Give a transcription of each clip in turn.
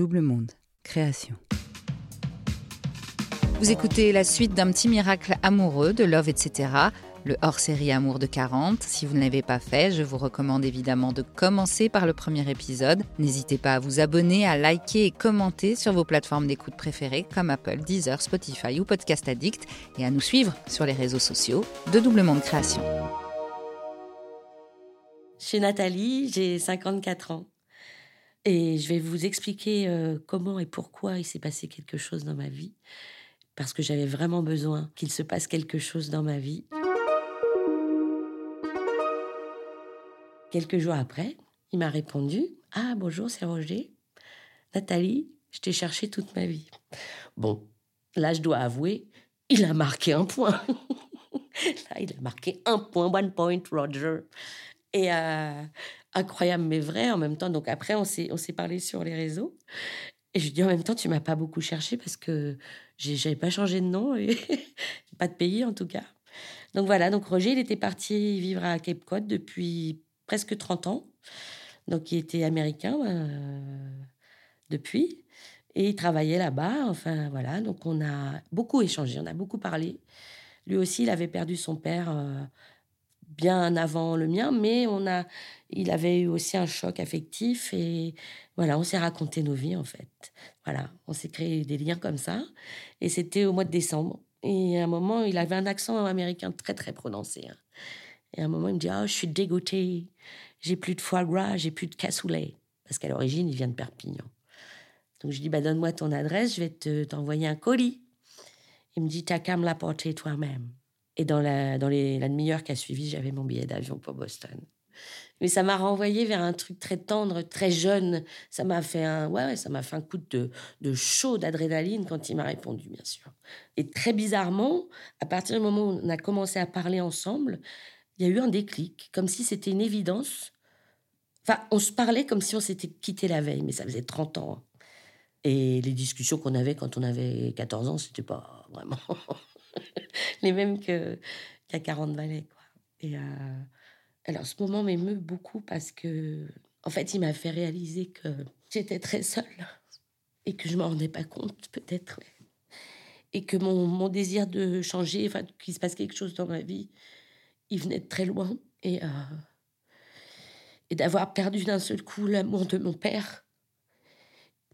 Double Monde, création. Vous écoutez la suite d'un petit miracle amoureux de Love, etc le hors-série Amour de 40. Si vous ne l'avez pas fait, je vous recommande évidemment de commencer par le premier épisode. N'hésitez pas à vous abonner, à liker et commenter sur vos plateformes d'écoute préférées comme Apple, Deezer, Spotify ou Podcast Addict et à nous suivre sur les réseaux sociaux de Doublement de Création. Je suis Nathalie, j'ai 54 ans. Et je vais vous expliquer comment et pourquoi il s'est passé quelque chose dans ma vie. Parce que j'avais vraiment besoin qu'il se passe quelque chose dans ma vie. Quelques jours après, il m'a répondu Ah, bonjour, c'est Roger. Nathalie, je t'ai cherché toute ma vie. Bon, là, je dois avouer, il a marqué un point. là, il a marqué un point, one point, Roger. Et euh, incroyable, mais vrai en même temps. Donc après, on s'est, on s'est parlé sur les réseaux. Et je lui dis en même temps, tu m'as pas beaucoup cherché parce que j'avais pas changé de nom et pas de pays en tout cas. Donc voilà, donc Roger, il était parti vivre à Cape Cod depuis presque 30 ans. Donc, il était américain euh, depuis et il travaillait là-bas. Enfin, voilà. Donc, on a beaucoup échangé, on a beaucoup parlé. Lui aussi, il avait perdu son père euh, bien avant le mien, mais on a, il avait eu aussi un choc affectif et voilà, on s'est raconté nos vies en fait. Voilà, on s'est créé des liens comme ça. Et c'était au mois de décembre. Et à un moment, il avait un accent américain très très prononcé. Hein. Et à un moment, il me dit Ah, je suis dégoûté, j'ai plus de foie gras, j'ai plus de cassoulet. Parce qu'à l'origine, il vient de Perpignan. Donc je dis bah, Donne-moi ton adresse, je vais te, t'envoyer un colis. Il me dit T'as qu'à me l'apporter toi-même. Et dans la, dans la demi-heure qui a suivi, j'avais mon billet d'avion pour Boston. Mais ça m'a renvoyé vers un truc très tendre, très jeune. Ça m'a fait un, ouais, ça m'a fait un coup de, de chaud d'adrénaline quand il m'a répondu, bien sûr. Et très bizarrement, à partir du moment où on a commencé à parler ensemble, il y a eu un déclic, comme si c'était une évidence. Enfin, on se parlait comme si on s'était quitté la veille, mais ça faisait 30 ans. Hein. Et les discussions qu'on avait quand on avait 14 ans, c'était pas vraiment les mêmes y a 40 balais. Quoi. Et euh, alors, ce moment m'émeut beaucoup parce que, en fait, il m'a fait réaliser que j'étais très seule et que je m'en rendais pas compte, peut-être. Et que mon, mon désir de changer, enfin, qu'il se passe quelque chose dans ma vie, il venait de très loin. Et, euh, et d'avoir perdu d'un seul coup l'amour de mon père,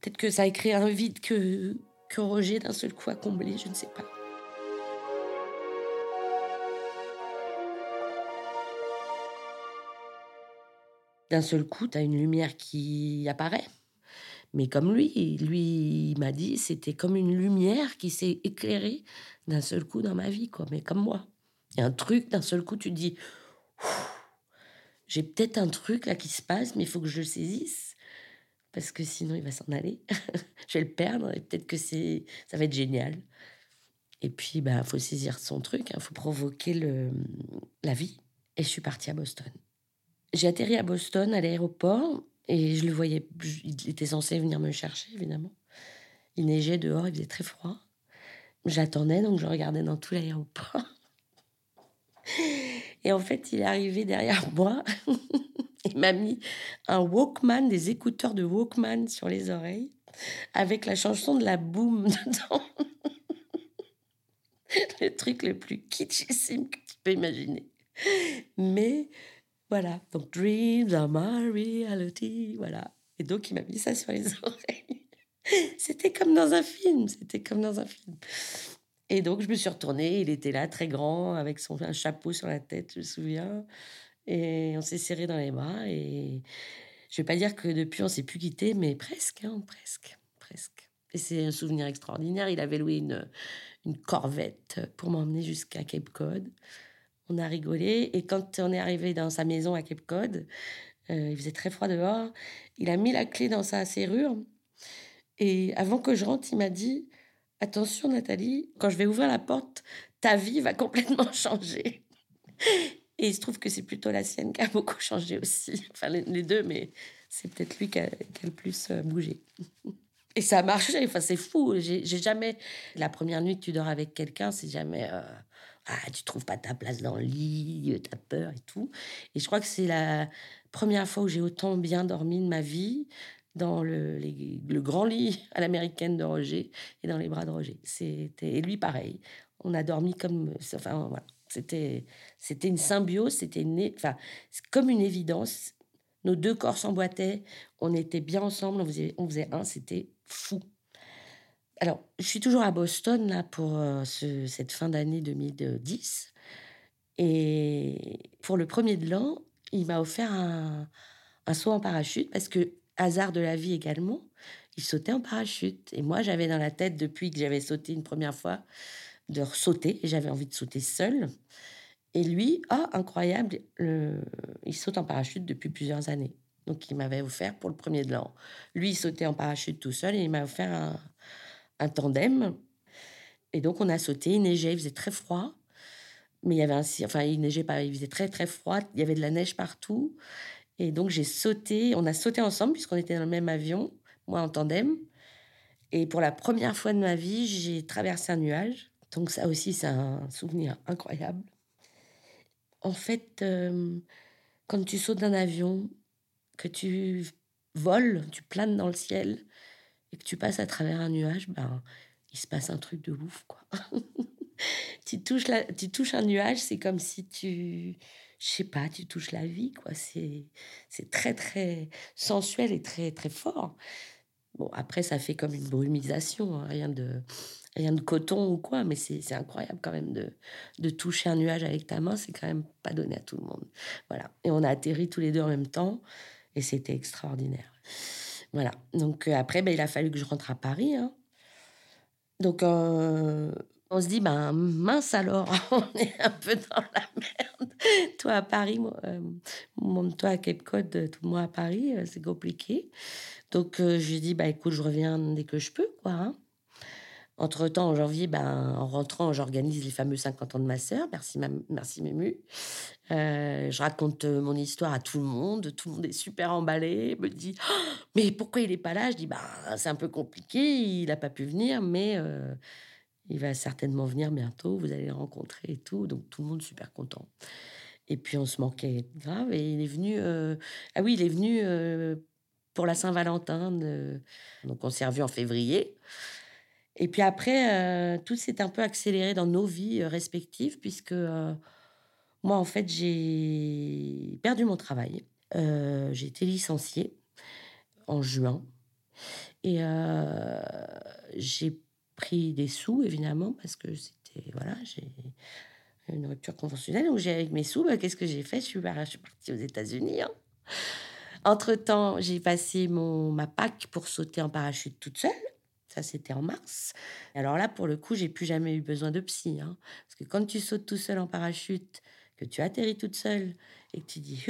peut-être que ça a créé un vide que, que Roger d'un seul coup a comblé, je ne sais pas. D'un seul coup, tu as une lumière qui apparaît. Mais comme lui, lui m'a dit, c'était comme une lumière qui s'est éclairée d'un seul coup dans ma vie, quoi, mais comme moi. Il y a un truc, d'un seul coup, tu te dis, j'ai peut-être un truc là qui se passe, mais il faut que je le saisisse. Parce que sinon, il va s'en aller. je vais le perdre et peut-être que c'est, ça va être génial. Et puis, il bah, faut saisir son truc, il hein. faut provoquer le, la vie. Et je suis partie à Boston. J'ai atterri à Boston, à l'aéroport, et je le voyais. Il était censé venir me chercher, évidemment. Il neigeait dehors, il faisait très froid. J'attendais, donc je regardais dans tout l'aéroport. Et en fait, il est arrivé derrière moi. il m'a mis un Walkman, des écouteurs de Walkman sur les oreilles, avec la chanson de la boom dedans. le truc le plus kitschissime que tu peux imaginer. Mais voilà, donc Dreams are my reality, voilà. Et donc il m'a mis ça sur les oreilles. C'était comme dans un film, c'était comme dans un film. Et donc, je me suis retournée. Il était là, très grand, avec son un chapeau sur la tête, je me souviens. Et on s'est serré dans les bras. Et je vais pas dire que depuis, on s'est plus quitté, mais presque, hein, presque, presque. Et c'est un souvenir extraordinaire. Il avait loué une, une corvette pour m'emmener jusqu'à Cape Cod. On a rigolé. Et quand on est arrivé dans sa maison à Cape Cod, euh, il faisait très froid dehors. Il a mis la clé dans sa serrure. Et avant que je rentre, il m'a dit Attention, Nathalie, quand je vais ouvrir la porte, ta vie va complètement changer. Et il se trouve que c'est plutôt la sienne qui a beaucoup changé aussi. Enfin, les deux, mais c'est peut-être lui qui a, le plus euh, bougé. Et ça a marché. Enfin, c'est fou. J'ai jamais. La première nuit tu dors avec quelqu'un, c'est jamais. Euh, ah, tu trouves pas ta place dans le lit, tu as peur et tout. Et je crois que c'est la première fois où j'ai autant bien dormi de ma vie. dans le, le grand lit à l'américaine de Roger et dans les bras de Roger. C'était et lui pareil. On a dormi comme enfin voilà. C'était c'était une symbiose, c'était enfin comme une évidence. Nos deux corps s'emboîtaient, on était bien ensemble, on faisait on faisait un, c'était fou. Alors, je suis toujours à Boston là pour euh, cette fin d'année 2010. Et pour le premier de l'an, il m'a offert un, saut en parachute parce que hasard de la vie également, il sautait en parachute. Et moi, j'avais dans la tête, depuis que j'avais sauté une première fois, de sauter. J'avais envie de sauter seul. Et lui, oh, incroyable, le... il saute en parachute depuis plusieurs années. Donc, il m'avait offert pour le premier de l'an. Lui, il sautait en parachute tout seul et il m'a offert un, un, tandem. Et donc, on a sauté, il neigeait, il faisait très froid. Mais il y avait un... Enfin, il neigeait pas, il faisait très, très froid. Il y avait de la neige partout. Et donc j'ai sauté, on a sauté ensemble puisqu'on était dans le même avion, moi en tandem. Et pour la première fois de ma vie, j'ai traversé un nuage. Donc ça aussi, c'est un souvenir incroyable. En fait, euh, quand tu sautes d'un avion, que tu voles, tu planes dans le ciel et que tu passes à travers un nuage, ben, il se passe un truc de ouf, quoi. tu, touches tu touches un nuage, c'est comme si tu je sais pas, tu touches la vie, quoi. C'est, c'est très, très sensuel et très, très fort. Bon, après, ça fait comme une brumisation, hein, rien de rien de coton ou quoi, mais c'est, incroyable quand même de, de toucher un nuage avec ta main, c'est quand même pas donné à tout le monde. Voilà. Et on a atterri tous les deux en même temps, et c'était extraordinaire. Voilà. Donc euh, après, ben, il a fallu que je rentre à Paris. Hein. Donc, euh, on se dit, ben mince alors, on est un peu dans la merde. toi à Paris, moi, euh, toi à Cape Cod, moi à Paris, c'est compliqué. Donc euh, je dis, bah écoute, je reviens dès que je peux, quoi. Hein. Entre-temps, en janvier, ben, en rentrant, j'organise les fameux 50 ans de ma sœur. Merci, merci Mému. je raconte mon histoire à tout le monde. Tout le monde est super emballé. Me dit, «Oh, mais pourquoi il n'est pas là? Je dis, bah, c'est un peu compliqué. Il n'a pas pu venir, mais il va certainement venir bientôt, vous allez le rencontrer et tout. Donc tout le monde super content. Et puis on se manquait grave. Et il est venu. Euh, ah oui, il est venu euh, pour la Saint-Valentin. Donc on s'est revu en février. Et puis après, euh, tout s'est un peu accéléré dans nos vies respectives, puisque moi, en fait, j'ai perdu mon travail. j'ai été licenciée en juin. Et j'ai pris des sous, évidemment, parce que c'était. Voilà, j'ai une rupture conventionnelle. Donc, j'ai avec mes sous, bah, qu'est-ce que j'ai fait? Je suis, partie aux États-Unis. Hein. Entre-temps, j'ai passé mon, ma PAC pour sauter en parachute toute seule. Ça, c'était en mars. Alors là, pour le coup, j'ai plus jamais eu besoin de psy. Hein. Parce que quand tu sautes tout seul en parachute, que tu atterris toute seule et que tu dis,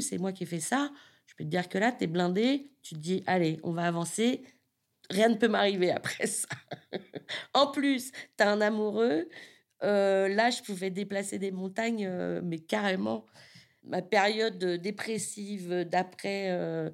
c'est moi qui ai fait ça, je peux te dire que là, tu es blindé. Tu te dis, allez, on va avancer rien ne peut m'arriver après ça. en plus, tu as un amoureux. Euh, là, je pouvais déplacer des montagnes, euh, mais carrément. Ma période dépressive d'après euh,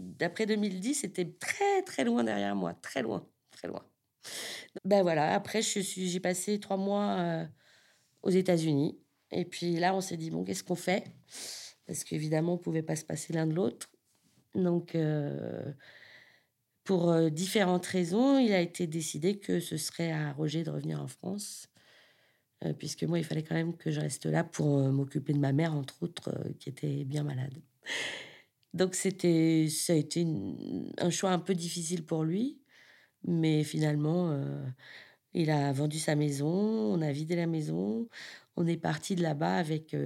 d'après 2010 c'était très très loin derrière moi, très loin, très loin. Ben voilà. Après, je suis j'ai passé trois mois aux États-Unis. Et puis là, on s'est dit bon, qu'est-ce qu'on fait? Parce qu'évidemment, on pouvait pas se passer l'un de l'autre. Donc pour euh, différentes raisons, il a été décidé que ce serait à Roger de revenir en France, euh, puisque moi, il fallait quand même que je reste là pour euh, m'occuper de ma mère, entre autres, qui était bien malade. Donc c'était, ça a été un choix un peu difficile pour lui, mais finalement, il a vendu sa maison, on a vidé la maison, on est parti de là-bas avec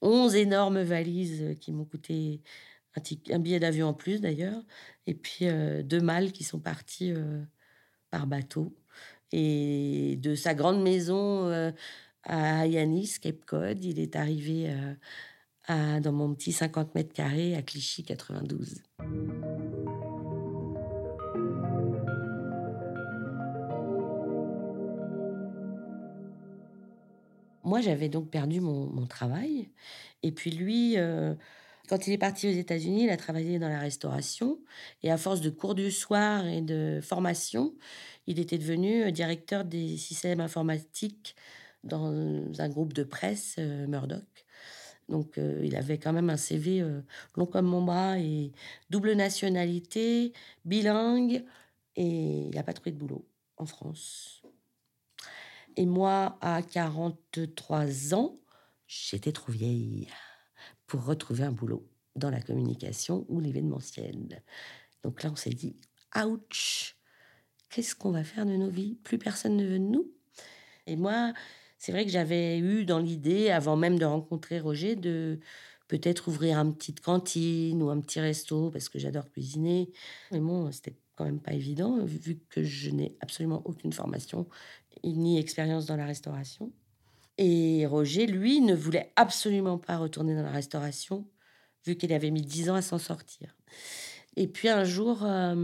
11 énormes valises qui m'ont coûté un, billet d'avion en plus d'ailleurs, et puis euh, deux mâles qui sont partis euh, par bateau. Et de sa grande maison euh, à Yanis, Cape Cod, il est arrivé à, dans mon petit 50 mètres carrés à Clichy 92. Moi, j'avais donc perdu mon, mon, travail. Et puis lui, quand il est parti aux États-Unis, il a travaillé dans la restauration et à force de cours du soir et de formation, il était devenu euh, directeur des systèmes informatiques dans un groupe de presse, euh, Murdoch. Donc, euh, il avait quand même un CV long comme mon bras et double nationalité, bilingue, et il n'a pas trouvé de boulot en France. Et moi, à 43 ans, j'étais trop vieille pour retrouver un boulot dans la communication ou l'événementiel. Donc là, on s'est dit, ouch, qu'est-ce qu'on va faire de nos vies? Plus personne ne veut de nous. Et moi, c'est vrai que j'avais eu dans l'idée, avant même de rencontrer Roger, de peut-être ouvrir une petite cantine ou un petit resto parce que j'adore cuisiner. Mais bon, c'était quand même pas évident vu que je n'ai absolument aucune formation ni expérience dans la restauration. Et Roger, lui, ne voulait absolument pas retourner dans la restauration vu qu'il avait mis dix ans à s'en sortir. Et puis un jour, euh,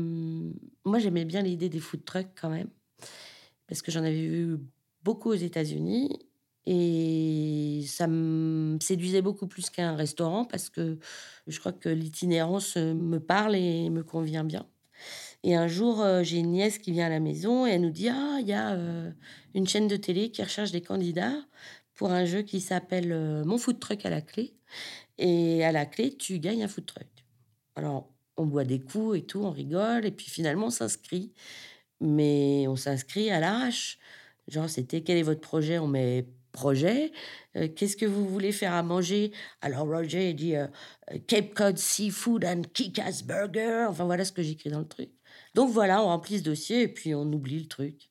moi j'aimais bien l'idée des food trucks quand même, parce que j'en avais vu beaucoup aux États-Unis et ça me séduisait beaucoup plus qu'un restaurant parce que je crois que l'itinérance me parle et me convient bien. Et un jour, euh, j'ai une nièce qui vient à la maison et elle nous dit Ah, il y a euh, une chaîne de télé qui recherche des candidats pour un jeu qui s'appelle Mon food truck à la clé. Et à la clé, tu gagnes un food truck. Alors, on boit des coups et tout, on rigole, et puis finalement, on s'inscrit. Mais on s'inscrit à l'arrache. Genre, c'était quel est votre projet? On met projet. Euh, qu'est-ce que vous voulez faire à manger? Alors, Roger dit euh, Cape Cod Seafood and Kick-Ass Burger. Enfin, voilà ce que j'écris dans le truc. Donc, voilà, on remplit ce dossier et puis on oublie le truc.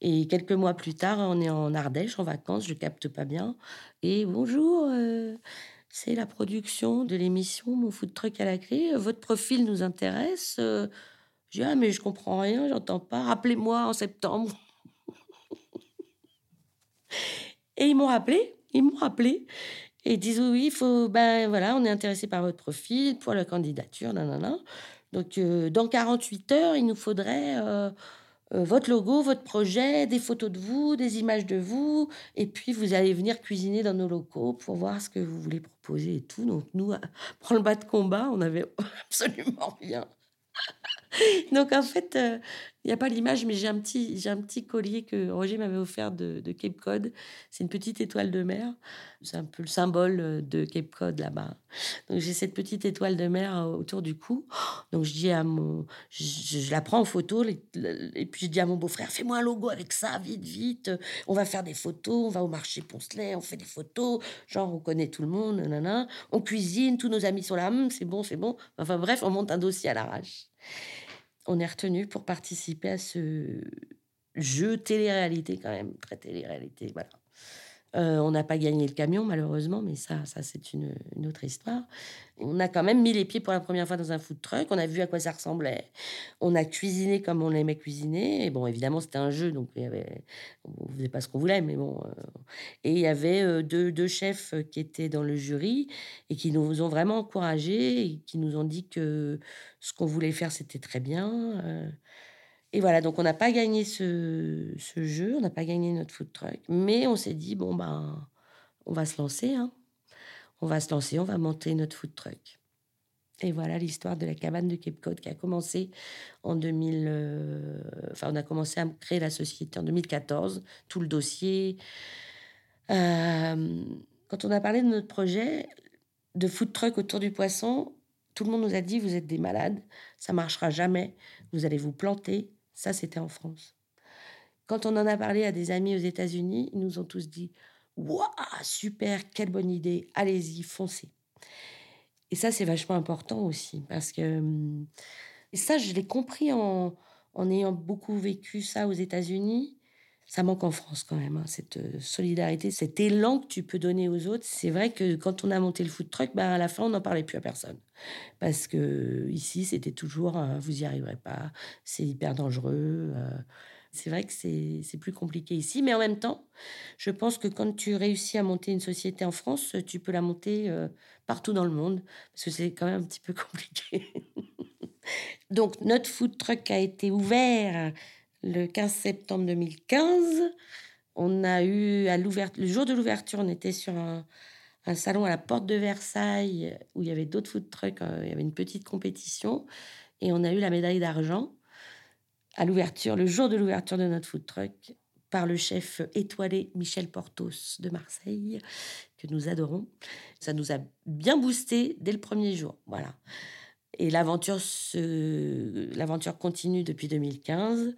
Et quelques mois plus tard, on est en Ardèche en vacances, je capte pas bien. Et bonjour, euh, c'est la production de l'émission Mon food truck à la clé. Votre profil nous intéresse. Je dis ah mais je comprends rien, j'entends pas. Rappelez-moi en septembre. et ils m'ont rappelé, ils m'ont rappelé et ils disent oui, il faut ben voilà, on est intéressé par votre profil pour la candidature, non Donc euh, dans 48 heures, il nous faudrait euh, euh, votre logo, votre projet, des photos de vous, des images de vous, et puis vous allez venir cuisiner dans nos locaux pour voir ce que vous voulez proposer et tout. Donc nous, pour le bas de combat, on n'avait absolument rien. Donc en fait, euh, il n'y a pas l'image, mais j'ai un, petit, j'ai un petit collier que Roger m'avait offert de, Cape Cod. C'est une petite étoile de mer. C'est un peu le symbole euh, de Cape Cod là-bas. Donc j'ai cette petite étoile de mer euh, autour du cou. Donc je dis à mon. Je, la prends en photo et puis je dis à mon beau-frère fais-moi un logo avec ça, vite, vite. On va faire des photos, on va au marché Poncelet, on fait des photos. Genre on connaît tout le monde, nanana. On cuisine, tous nos amis sont là, hum, c'est bon, c'est bon. Enfin bref, on monte un dossier à l'arrache on est retenu pour participer à ce jeu télé-réalité quand même, très télé-réalité, voilà. Euh, on n'a pas gagné le camion, malheureusement, mais ça, ça c'est une, autre histoire. On a quand même mis les pieds pour la première fois dans un food truck. On a vu à quoi ça ressemblait. On a cuisiné comme on aimait cuisiner. Et bon, évidemment, c'était un jeu, donc il y avait, on faisait pas ce qu'on voulait, mais bon. Euh, et il y avait euh, deux, deux, chefs qui étaient dans le jury et qui nous ont vraiment encouragés et qui nous ont dit que ce qu'on voulait faire, c'était très bien. Et voilà, donc on n'a pas gagné ce, jeu, on n'a pas gagné notre food truck, mais on s'est dit, bon, ben, on va se lancer, hein. on va se lancer, on va monter notre food truck. Et voilà l'histoire de la cabane de Cape Cod qui a commencé en 2000. Euh, enfin, on a commencé à créer la société en 2014, tout le dossier. Euh, quand on a parlé de notre projet de food truck autour du poisson, tout le monde nous a dit vous êtes des malades, ça marchera jamais, vous allez vous planter, ça, c'était en France. Quand on en a parlé à des amis aux États-Unis, ils nous ont tous dit Waouh, super, quelle bonne idée, allez-y, foncez. Et ça, c'est vachement important aussi, parce que. Hum, et ça, je l'ai compris en, en ayant beaucoup vécu ça aux États-Unis. Ça manque en France quand même, hein, cette euh, solidarité, cet élan que tu peux donner aux autres. C'est vrai que quand on a monté le food truck, ben à la fin, on n'en parlait plus à personne. Parce que ici, c'était toujours euh, vous n'y arriverez pas, c'est hyper dangereux. Euh. c'est vrai que c'est plus compliqué ici, mais en même temps, je pense que quand tu réussis à monter une société en France, tu peux la monter partout dans le monde, parce que c'est quand même un petit peu compliqué. Donc, notre food truck a été ouvert le 15 septembre 2015. On a eu, à l'ouverture, le jour de l'ouverture, on était sur un, salon à la porte de Versailles où il y avait d'autres food trucks, euh, il y avait une petite compétition et on a eu la médaille d'argent à l'ouverture, le jour de l'ouverture de notre food truck. par le chef étoilé Michel Portos de Marseille, que nous adorons. Ça nous a bien boosté dès le premier jour. Voilà. Et l'aventure, se... l'aventure continue depuis 2015.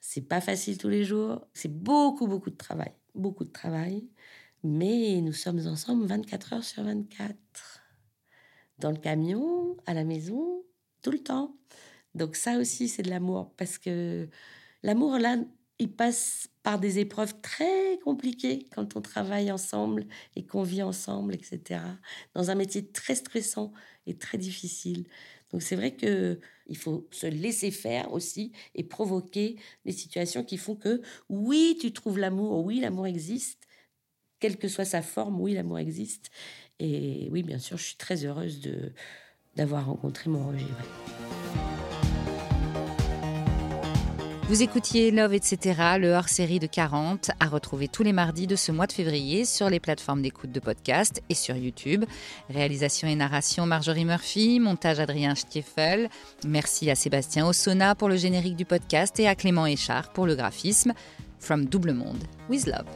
C'est pas facile tous les jours. C'est beaucoup, beaucoup de travail. Beaucoup de travail. Mais nous sommes ensemble 24 heures sur 24. Dans le camion, à la maison, tout le temps. Donc ça aussi, c'est de l'amour. Parce que l'amour, là, il passe par des épreuves très compliquées quand on travaille ensemble et qu'on vit ensemble, etc. Dans un métier très stressant et très difficile. Donc c'est vrai que il faut se laisser faire aussi et provoquer des situations qui font que oui, tu trouves l'amour, oui, l'amour existe, quelle que soit sa forme, oui, l'amour existe. Et oui, bien sûr, je suis très heureuse de d'avoir rencontré mon Roger. Vous écoutiez Love, etc., le hors-série de 40, à retrouver tous les mardis de ce mois de février sur les plateformes d'écoute de podcast et sur YouTube. Réalisation et narration Marjorie Murphy, montage Adrien Stiefel. Merci à Sébastien Ossona pour le générique du podcast et à Clément Échard pour le graphisme. From Double Monde, with Love.